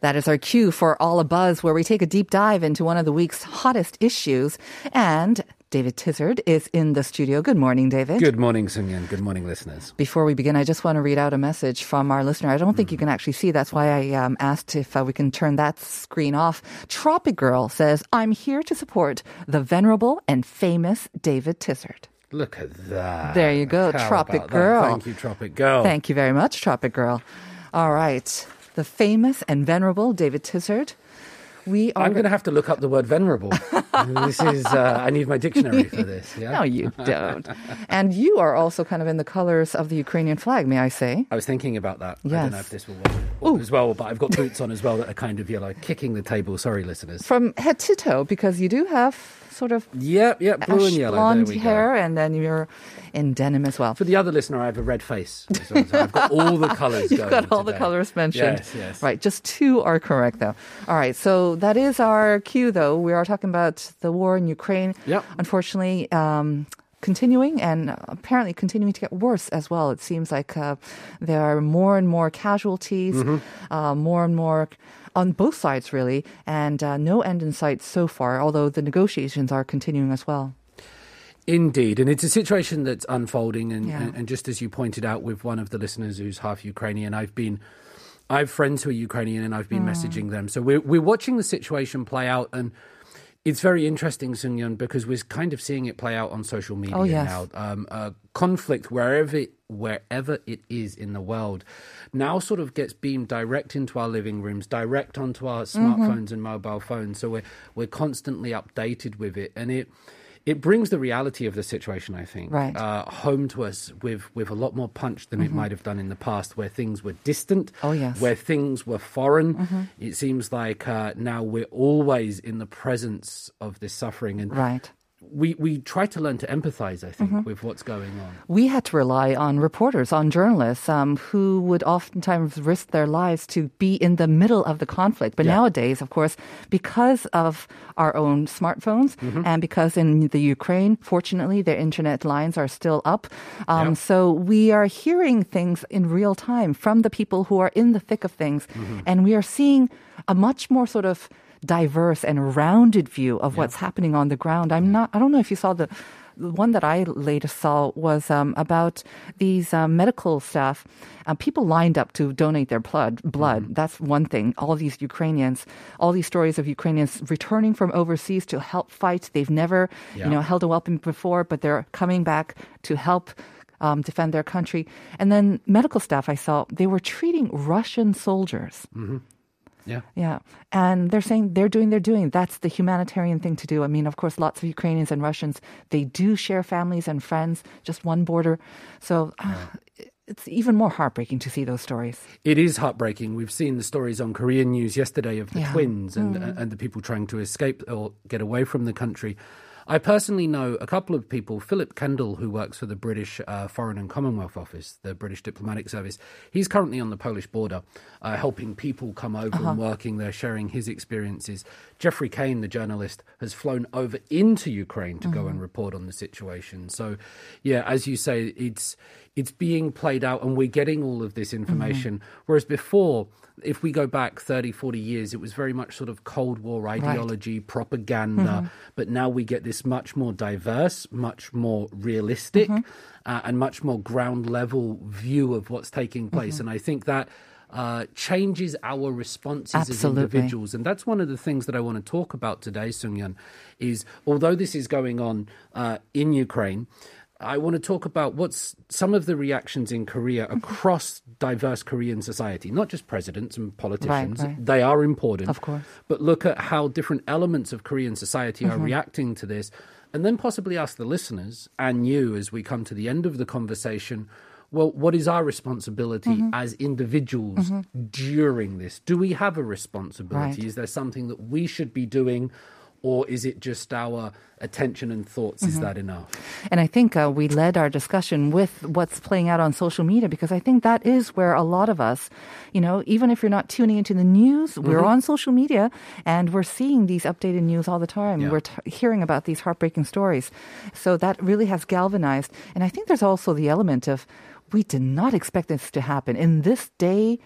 That is our cue for All a Buzz, where we take a deep dive into one of the week's hottest issues. And David Tizard is in the studio. Good morning, David. Good morning, Sunyan. Good morning, listeners. Before we begin, I just want to read out a message from our listener. I don't think you can actually see. That's why I um, asked if uh, we can turn that screen off. Tropic Girl says, I'm here to support the venerable and famous David Tizard. Look at that. There you go, How Tropic about that? Girl. Thank you, Tropic Girl. Thank you very much, Tropic Girl. All right. The famous and venerable David Tizard. We are I'm going to have to look up the word venerable. this is, uh, I need my dictionary for this. Yeah? No, you don't. and you are also kind of in the colors of the Ukrainian flag, may I say? I was thinking about that. I Yes. don't know if this will work as well, but I've got boots on as well that are kind of, you know, kicking the table. Sorry, listeners. From head to toe, because you do have sort of Yep, yep, blue and yellow. blonde there we hair, Go. and then you're in denim as well. For the other listener, I have a red face. so I've got all the colours You've going got all the colors mentioned. Yes, yes. Right, just two are correct though. All right, so that is our cue though. We are talking about the war in Ukraine. Yep. Unfortunately, um, continuing and apparently continuing to get worse as well. It seems like uh, there are more and more casualties, Mm-hmm. uh, more and more on both sides really, and uh, no end in sight so far. Although the negotiations are continuing as well. Indeed, and it's a situation that's unfolding, and, Yeah. and, and just as you pointed out with one of the listeners who's half Ukrainian, I've been, I have friends who are Ukrainian, and I've been Hmm. messaging them. So we're we're watching the situation play out, and it's very interesting, Sungyun, because we're kind of seeing it play out on social media Oh, yes. now. Um, uh, conflict wherever it, wherever it is in the world now sort of gets beamed direct into our living rooms, direct onto our Mm-hmm. smartphones and mobile phones. So we're we're constantly updated with it, and it it brings the reality of the situation, I think, Right. Mm-hmm. uh, home to us with with a lot more punch than it might have done in the past, where things were distant, Oh, yes. Mm-hmm. where things were foreign. It seems like uh, now we're always in the presence of this suffering, and Right. We we try to learn to empathize. I Mm-hmm. think with what's going on. we had to rely on reporters, on journalists um, who would oftentimes risk their lives to be in the middle of the conflict. But Yeah. nowadays, of course, because of our own smartphones Mm-hmm. and because in the Ukraine, fortunately, their internet lines are still up. Um, Yeah. So we are hearing things in real time from the people who are in the thick of things. Mm-hmm. And we are seeing a much more sort of diverse and rounded view of what's happening on the ground. I'm not, I don't know if you saw the, the one that I later saw was um, about these um, medical staff. Uh, people lined up to donate their blood. Blood. That's one thing. All these Ukrainians, all these stories of Ukrainians returning from overseas to help fight. They've never, you know, held a weapon before, but they're coming back to help. Um, defend their country. And then medical staff, I saw, they were treating Russian soldiers. Yeah. Yeah. And they're saying they're doing their doing. That's the humanitarian thing to do. I mean, of course, lots of Ukrainians and Russians, they do share families and friends, just one border. So uh, it's even more heartbreaking to see those stories. It is heartbreaking. We've seen the stories on Korean news yesterday of the Yeah. twins and and the people trying to escape or get away from the country. I personally know a couple of people. Philip Kendall, who works for the British uh, Foreign and Commonwealth Office, the British Diplomatic Service, he's currently on the Polish border, uh, helping people come over and working there, sharing his experiences. Geoffrey Cain, the journalist, has flown over into Ukraine to go and report on the situation. So, yeah, as you say, it's it's being played out, and we're getting all of this information. Whereas before, if we go back 30, 40 years, it was very much sort of Cold War ideology, propaganda. But now we get this much more diverse, much more realistic, uh, and much more ground level view of what's taking place. And I think that. Uh, changes our responses as individuals, and that's one of the things that I want to talk about today, Sungyun. Is although this is going on uh, in Ukraine, I want to talk about what's some of the reactions in Korea across diverse Korean society, not just presidents and politicians. right. They are important. Of course. But look at how different elements of Korean society Mm-hmm. are reacting to this. And then possibly ask the listeners and you as we come to the end of the conversation well, what is our responsibility Mm-hmm. as individuals during this? Do we have a responsibility? Right. Is there something that we should be doing? Or is it just our attention and thoughts? Mm-hmm. Is that enough? And I think uh, we led our discussion with what's playing out on social media because I think that is where a lot of us, you know, even if you're not tuning into the news, we're on social media and we're seeing these updated news all the time. Yeah. We're t- hearing about these heartbreaking stories. So that really has galvanized. And I think there's also the element of we did not expect this to happen in this day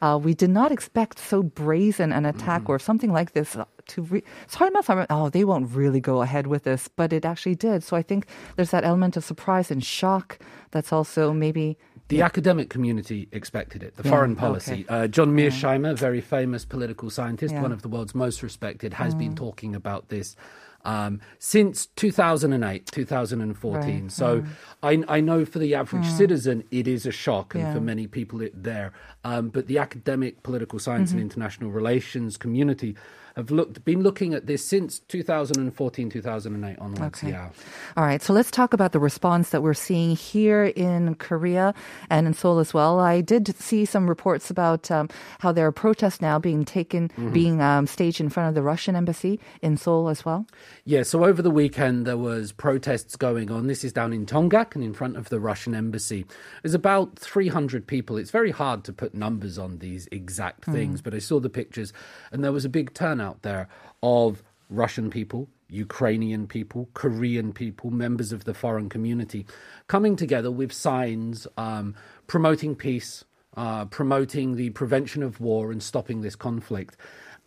Uh, we did not expect so brazen an attack or something like this uh, to. Re- 설마 설마 oh they won't really go ahead with this, but it actually did. So I think there's that element of surprise and shock that's also maybe The academic community expected it. The Yeah, foreign policy. okay. Uh, John Mearsheimer, very famous political scientist, Yeah. Mm. one of the world's most respected, has been talking about this um, since 2008, 2014. Right, So I, I know for the average citizen, it is a shock, and. Yeah. for many people, it there. Um, but the academic, political science, Mm-hmm. and international relations community have looked been looking at this since 2014, 2008 onwards. Okay. Yeah. All right, so let's talk about the response that we're seeing here in Korea and in Seoul as well. I did see some reports about um, how there are protests now being taken, being um, staged in front of the Russian embassy in Seoul as well. Yeah, so over the weekend there was protests going on. This is down in Tonggak and in front of the Russian embassy. There's about 300 people. It's very hard to put numbers on these exact things, but I saw the pictures and there was a big turnout there of Russian people, Ukrainian people, Korean people, members of the foreign community coming together with signs um, promoting peace, uh, promoting the prevention of war and stopping this conflict.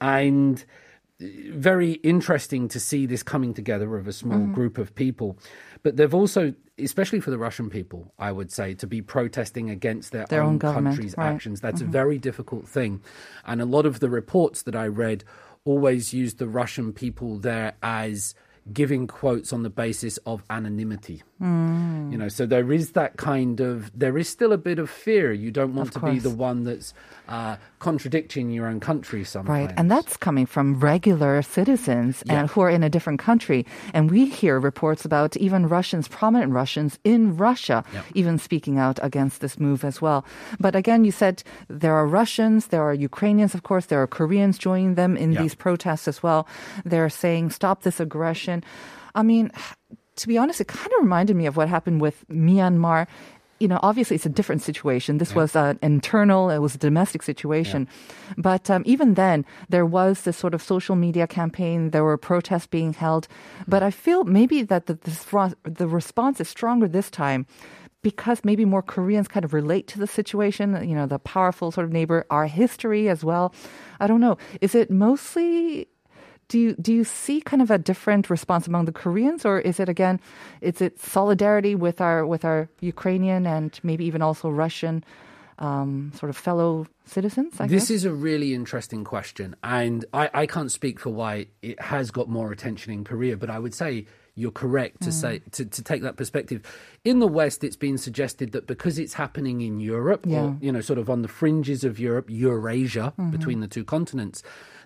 And very interesting to see this coming together of a small group of people. But they've also, especially for the Russian people, I would say, to be protesting against their, Their own own, country's right. actions. That's a very difficult thing. And a lot of the reports that I read always used the Russian people there as giving quotes on the basis of anonymity. Hmm. You know, so there is that kind of, there is still a bit of fear. You don't want Of to be the one that's uh, contradicting your own country sometimes. Right, and that's coming from regular citizens Yeah. and who are in a different country. And we hear reports about even Russians, prominent Russians in Russia, Yep. even speaking out against this move as well. But again, you said there are Russians, there are Ukrainians, of course, there are Koreans joining them in Yeah. these protests as well. They're saying, stop this aggression. I mean, to be honest, it kind of reminded me of what happened with Myanmar. You know, obviously it's a different situation. This was an internal, it was a domestic situation. But um, even then, there was this sort of social media campaign. There were protests being held. But I feel maybe that the, the, the response is stronger this time because maybe more Koreans kind of relate to the situation, you know, the powerful sort of neighbor, our history as well. I don't know. Is it mostly do you do you see kind of a different response among the Koreans, or is it again, is it solidarity with our with our Ukrainian and maybe even also Russian um, sort of fellow citizens? I this guess? is a really interesting question, and I, I can't speak for why it has got more attention in Korea, but I would say you're correct to say Mm. to, to take that perspective. In the West, it's been suggested that because it's happening in Europe, Yeah. or you know, sort of on the fringes of Europe, Eurasia, Mm-hmm. between the two continents.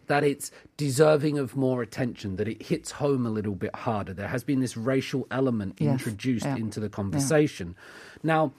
That it's deserving of more attention, that it hits home a little bit harder. There has been this racial element Yes, introduced yeah, into the conversation. Now,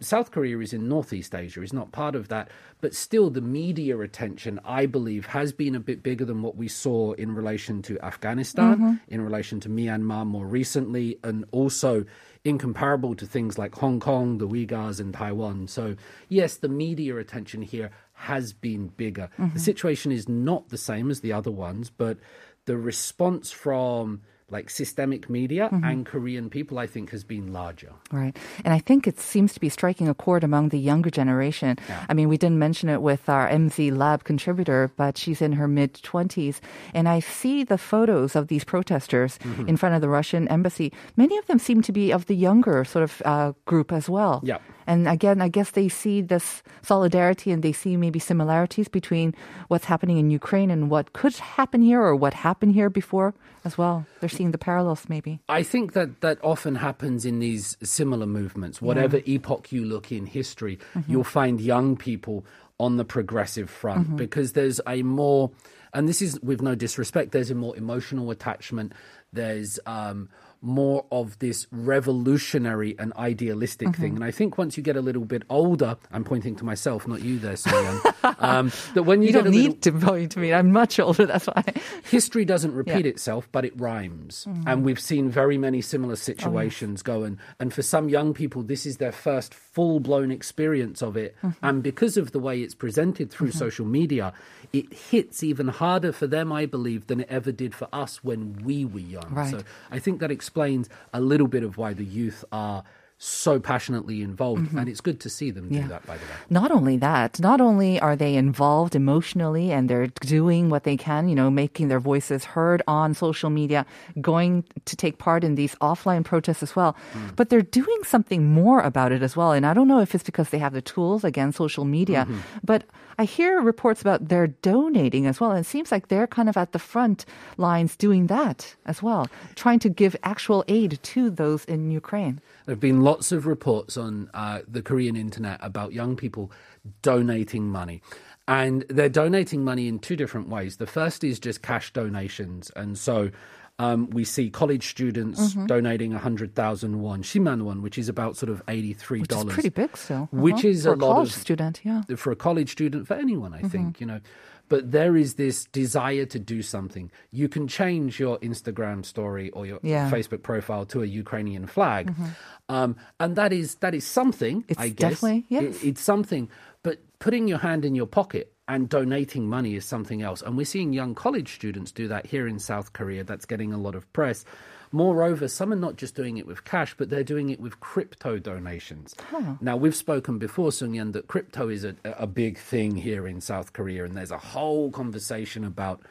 South Korea is in Northeast Asia, is not part of that, but still the media attention, I believe, has been a bit bigger than what we saw in relation to Afghanistan, mm-hmm. in relation to Myanmar more recently, and also incomparable to things like Hong Kong, the Uyghurs, and Taiwan. So, yes, the media attention here has been bigger. The mm-hmm. situation is not the same as the other ones, but the response from like systemic media and Korean people, I think, has been larger. Right. And I think it seems to be striking a chord among the younger generation. I mean, we didn't mention it with our MZ Lab contributor, but she's in her mid 20s. And I see the photos of these protesters Mm-hmm. in front of the Russian embassy. Many of them seem to be of the younger sort of uh, group as well. Yeah. And again, I guess they see this solidarity and they see maybe similarities between what's happening in Ukraine and what could happen here or what happened here before as well. They're seeing the parallels maybe. I think that that often happens in these similar movements. Whatever epoch you look in history, you'll find young people on the progressive front because there's a more, and this is with no disrespect, there's a more emotional attachment. There's um, more of this revolutionary and idealistic Mm-hmm. thing. And I think once you get a little bit older, I'm pointing to myself, not you there, Soyeon, um, that when you, You don't a little, need to point to me. I'm much older. That's why. history doesn't repeat Yeah. Mm-hmm. itself, but it rhymes. And we've seen very many Oh, similar situations go. And, and for some young people, this is their first full blown experience of it. Mm-hmm. And because of the way it's presented through social media, it hits even harder for them, I believe, than it ever did for us when we were young. Right. So I think that explains a little bit of why the youth are so passionately involved. And it's good to see them do Mm-hmm. Yeah. that, by the way. Not only that, not only are they involved emotionally and they're doing what they can, you know, making their voices heard on social media, going to take part in these offline protests as well, but they're doing something more about it as well. And I don't know if it's because they have the tools, again, social media, but I hear reports about they're donating as well. And it seems like they're kind of at the front lines doing that as well, trying to give actual aid to those in Ukraine. There have been lots of reports on uh, the Korean internet about young people donating money. And they're donating money in two different ways. The first is just cash donations. And so um, we see college students Mm-hmm. donating 100,000 won, shiman won, which is about sort of $83. Which is pretty big still. Which Uh-huh. is For a lot college of student, yeah. for a college student, for anyone, I Mm-hmm. think, you know. But there is this desire to do something. You can change your Instagram story or your Yeah. Mm-hmm. Facebook profile to a Ukrainian flag, um, and that is that is something. It's I guess definitely- yes. It- it's something. But putting your hand in your pocket and donating money is something else. And we're seeing young college students do that here in South Korea. That's getting a lot of press. Moreover, some are not just doing it with cash, but they're doing it with crypto donations. Now, we've spoken before, Sungyeon, that crypto is a, a big thing here in South Korea, and there's a whole conversation about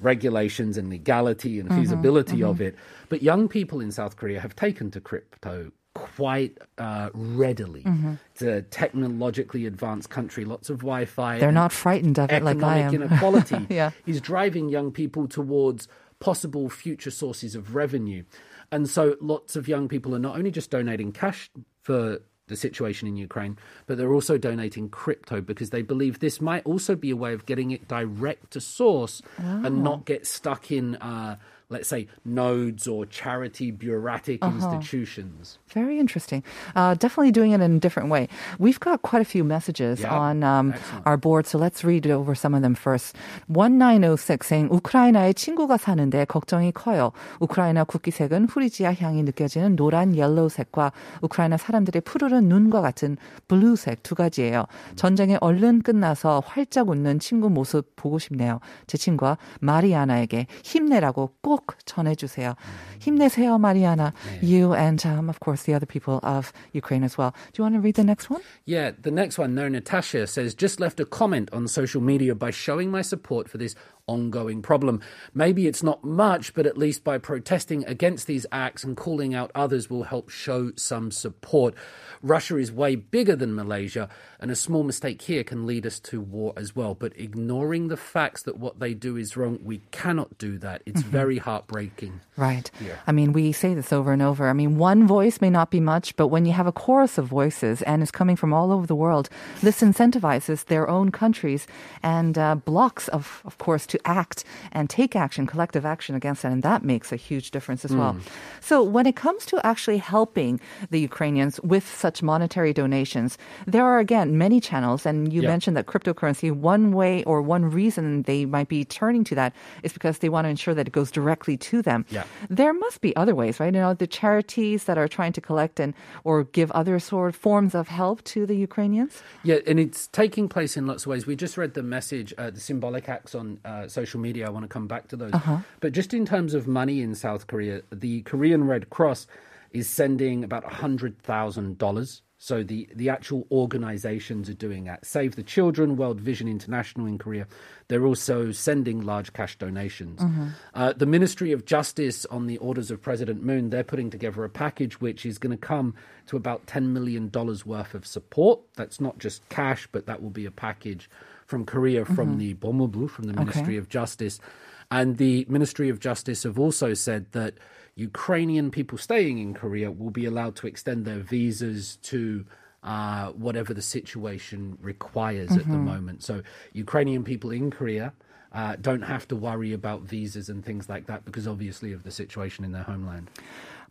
regulations and legality and mm-hmm, feasibility mm-hmm. of it. But young people in South Korea have taken to crypto quite uh, readily. Mm-hmm. It's a technologically advanced country, lots of Wi-Fi. They're not frightened of it like I economic inequality Yeah. is driving young people towards possible future sources of revenue. And so lots of young people are not only just donating cash for the situation in Ukraine, but they're also donating crypto because they believe this might also be a way of getting it direct to source and not get stuck in, uh, let's say, nodes or charity bureaucratic institutions. Very interesting. Uh, definitely doing it in a different way. We've got quite a few messages Yeah. on um, our board, so let's read over some of them first. 1906 saying 우크라이나에 친구가 사는데 걱정이 커요. 우크라이나 국기색은 후리지아 향이 느껴지는 노란 옐로우색과 우크라이나 사람들의 푸르른 눈과 같은 블루색 두 가지예요. 전쟁이 얼른 끝나서 활짝 웃는 친구 모습 보고 싶네요. 제 친구와 마리아나에게 힘내라고 꼭 전해주세요. 힘내세요, 마리아나. You and um, of course the other people of Ukraine as well. Do you want to read the next one? Yeah, the next one, no Natasha, says just left a comment on social media by showing my support for this ongoing problem. Maybe it's not much, but at least by protesting against these acts and calling out others will help show some support. Russia is way bigger than Malaysia, and a small mistake here can lead us to war as well. But ignoring the facts that what they do is wrong, we cannot do that. It's very heartbreaking. Right. Here. I mean, we say this over and over. I mean, one voice may not be much, but when you have a chorus of voices and it's coming from all over the world, this incentivizes their own countries and uh, blocks, of, of course, to act and take action, collective action against that. And that makes a huge difference as well. So when it comes to actually helping the Ukrainians with such monetary donations, there are, again, many channels. And you Yeah. mentioned that cryptocurrency, one way or one reason they might be turning to that is because they want to ensure that it goes directly to them. Yeah. There must be other ways, right? You know, the charities that are trying to collect and or give other sort of forms of help to the Ukrainians. Yeah, and it's taking place in lots of ways. We just read the message, uh, the symbolic acts on uh, Uh, social media. I want to come back to those. Uh-huh. But just in terms of money in South Korea, the Korean Red Cross is sending about $100,000. So the, the actual organizations are doing that. Save the Children, World Vision International in Korea, they're also sending large cash donations. Mm-hmm. Uh, the Ministry of Justice, on the orders of President Moon, they're putting together a package which is going to come to about $10 million worth of support. That's not just cash, but that will be a package from Korea, from the Bomobu, from the Ministry of Justice. And the Ministry of Justice have also said that Ukrainian people staying in Korea will be allowed to extend their visas to uh, whatever the situation requires at the moment. So Ukrainian people in Korea uh, don't have to worry about visas and things like that because obviously of the situation in their homeland.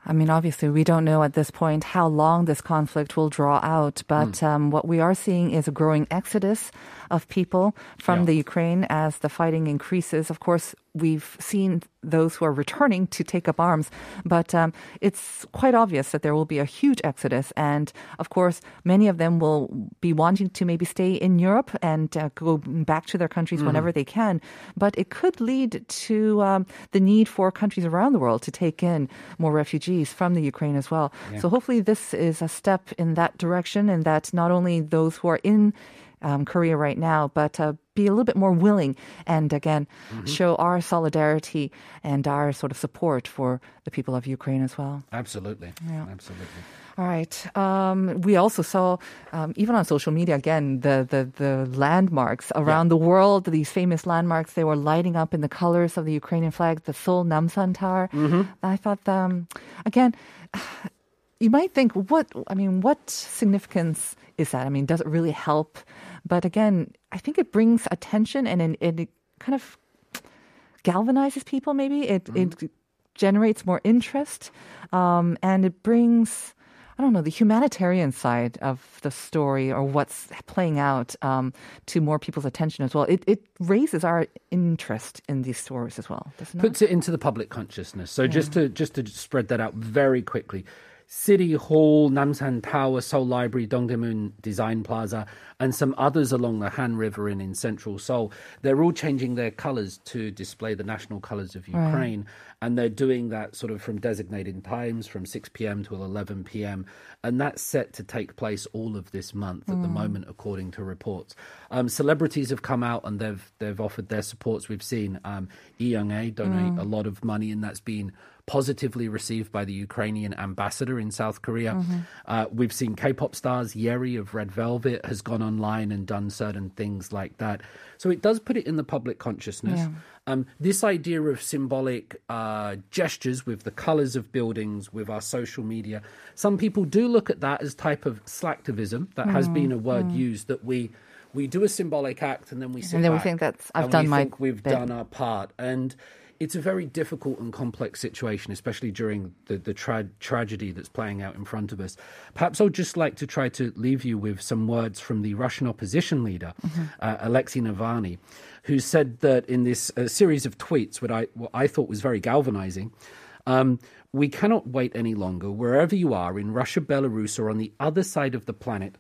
I mean, obviously, we don't know at this point how long this conflict will draw out, but Hmm. um, what we are seeing is a growing exodus of people from Yeah. the Ukraine as the fighting increases. Of course, we've seen those who are returning to take up arms, but um, it's quite obvious that there will be a huge exodus. And of course, many of them will be wanting to maybe stay in Europe and uh, go back to their countries Mm-hmm. whenever they can. But it could lead to um, the need for countries around the world to take in more refugees from the Ukraine as well. So hopefully, this is a step in that direction, and that not only those who are in um, Korea right now, but uh, be a little bit more willing and again Mm-hmm. show our solidarity and our sort of support for the people of Ukraine as well. Absolutely. Absolutely. All right. Um, we also saw, um, even on social media, again, the, the, the landmarks around the world, these famous landmarks, they were lighting up in the colors of the Ukrainian flag, the Seoul Namsan Tower. I thought, um, again, you might think, what, I mean, what significance is that? I mean, does it really help? But again, I think it brings attention and it, it kind of galvanizes people maybe it it generates more interest um, and it brings I don't know the humanitarian side of the story or what's playing out um, to more people's attention as well. It it raises our interest in these stories as well, doesn't it? puts it into the public consciousness. So just to just to spread that out very quickly. City Hall, Namsan Tower, Seoul Library, Dongdaemun Design Plaza, and some others along the Han River and in central Seoul, they're all changing their colours to display the national colours of Ukraine. And they're doing that sort of from designated times, from 6 p.m. to 11 p.m. And that's set to take place all of this month at the moment, according to reports. Um, celebrities have come out and they've they've offered their supports. We've seen um, Lee Young-ae donate a lot of money, and that's been positively received by the Ukrainian ambassador in South Korea. Uh, we've seen K-pop stars Yeri of Red Velvet has gone online and done certain things like that. So it does put it in the public consciousness. Um, this idea of symbolic uh, gestures with the colors of buildings, with our social media, some people do look at that as type of slacktivism. That has been a word used that we we do a symbolic act and then we And then we think that's- I've done we my think we've bit. done our part and it's a very difficult and complex situation, especially during the, the tra- tragedy that's playing out in front of us. Perhaps I'd just like to try to leave you with some words from the Russian opposition leader, Mm-hmm. uh, Alexei Navalny, who said that in this uh, series of tweets, what I, what I thought was very galvanizing. Um, we cannot wait any longer. Wherever you are, in Russia, Belarus, or on the other side of the planet,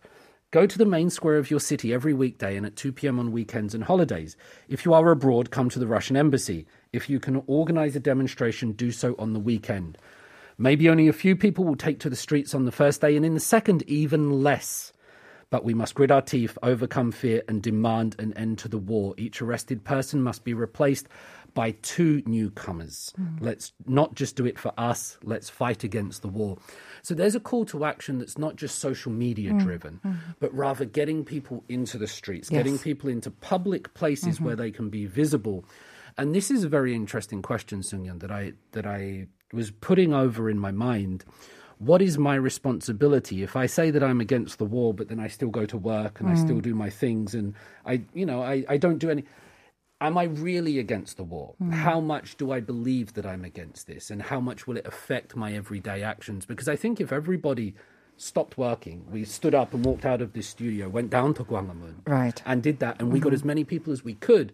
Go to the main square of your city every weekday and at 2 p.m. on weekends and holidays. If you are abroad, come to the Russian embassy. If you can organize a demonstration, do so on the weekend. Maybe only a few people will take to the streets on the first day, and in the second, even less. But we must grit our teeth, overcome fear, and demand an end to the war. Each arrested person must be replaced by two newcomers. Mm. Let's not just do it for us, let's fight against the war. So there's a call to action that's not just social media mm. driven, mm. but rather getting people into the streets, getting people into public places mm-hmm. where they can be visible. And this is a very interesting question, Sungyun, that I that I was putting over in my mind. What is my responsibility if I say that I'm against the war, but then I still go to work and I mm. still do my things and I, you know, I, I don't do any. Am I really against the war? Mm. How much do I believe that I'm against this? And how much will it affect my everyday actions? Because I think if everybody stopped working, we stood up and walked out of this studio, went down to Gwanghwamun, Right. and did that, and we got mm-hmm. as many people as we could,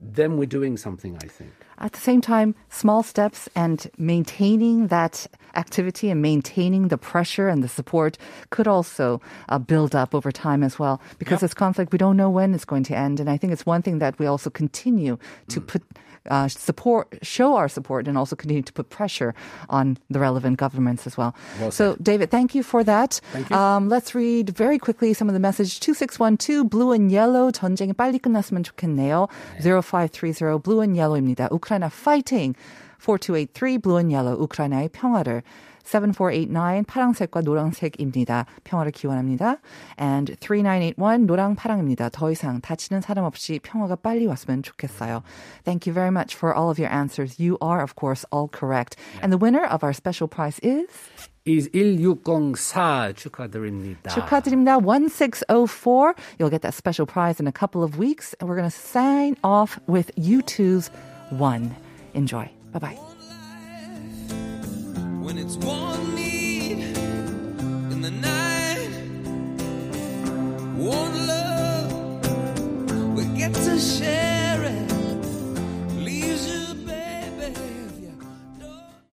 then we're doing something, I think. At the same time, small steps and maintaining that activity and maintaining the pressure and the support could also uh, build up over time as well. Because this conflict, we don't know when it's going to end. And I think it's one thing that we also continue to Mm. put Uh, support, show our support, and also continue to put pressure on the relevant governments as well. Well so, David, thank you for that. Thank you. Um, let's read very quickly some of the message. 2612 blue and yellow 전쟁이 빨리 끝났으면 좋겠네요. 0530 blue and yellow입니다. 우크라이나 fighting. 4283 blue and yellow 우크라이나의 평화를 7489 파랑색과 노랑색입니다. 평화를 기원합니다. And 3981 노랑 파랑입니다. 더 이상 다치는 사람 없이 평화가 빨리 왔으면 좋겠어요. Thank you very much for all of your answers. You are of course all correct. And the winner of our special prize is is 1604 축하드립니다. 축하드립니다. 1604. You'll get that special prize in a couple of weeks and we're going to sign off with U2's one. Enjoy. Bye-bye when it's one need in the night. One love we get to share.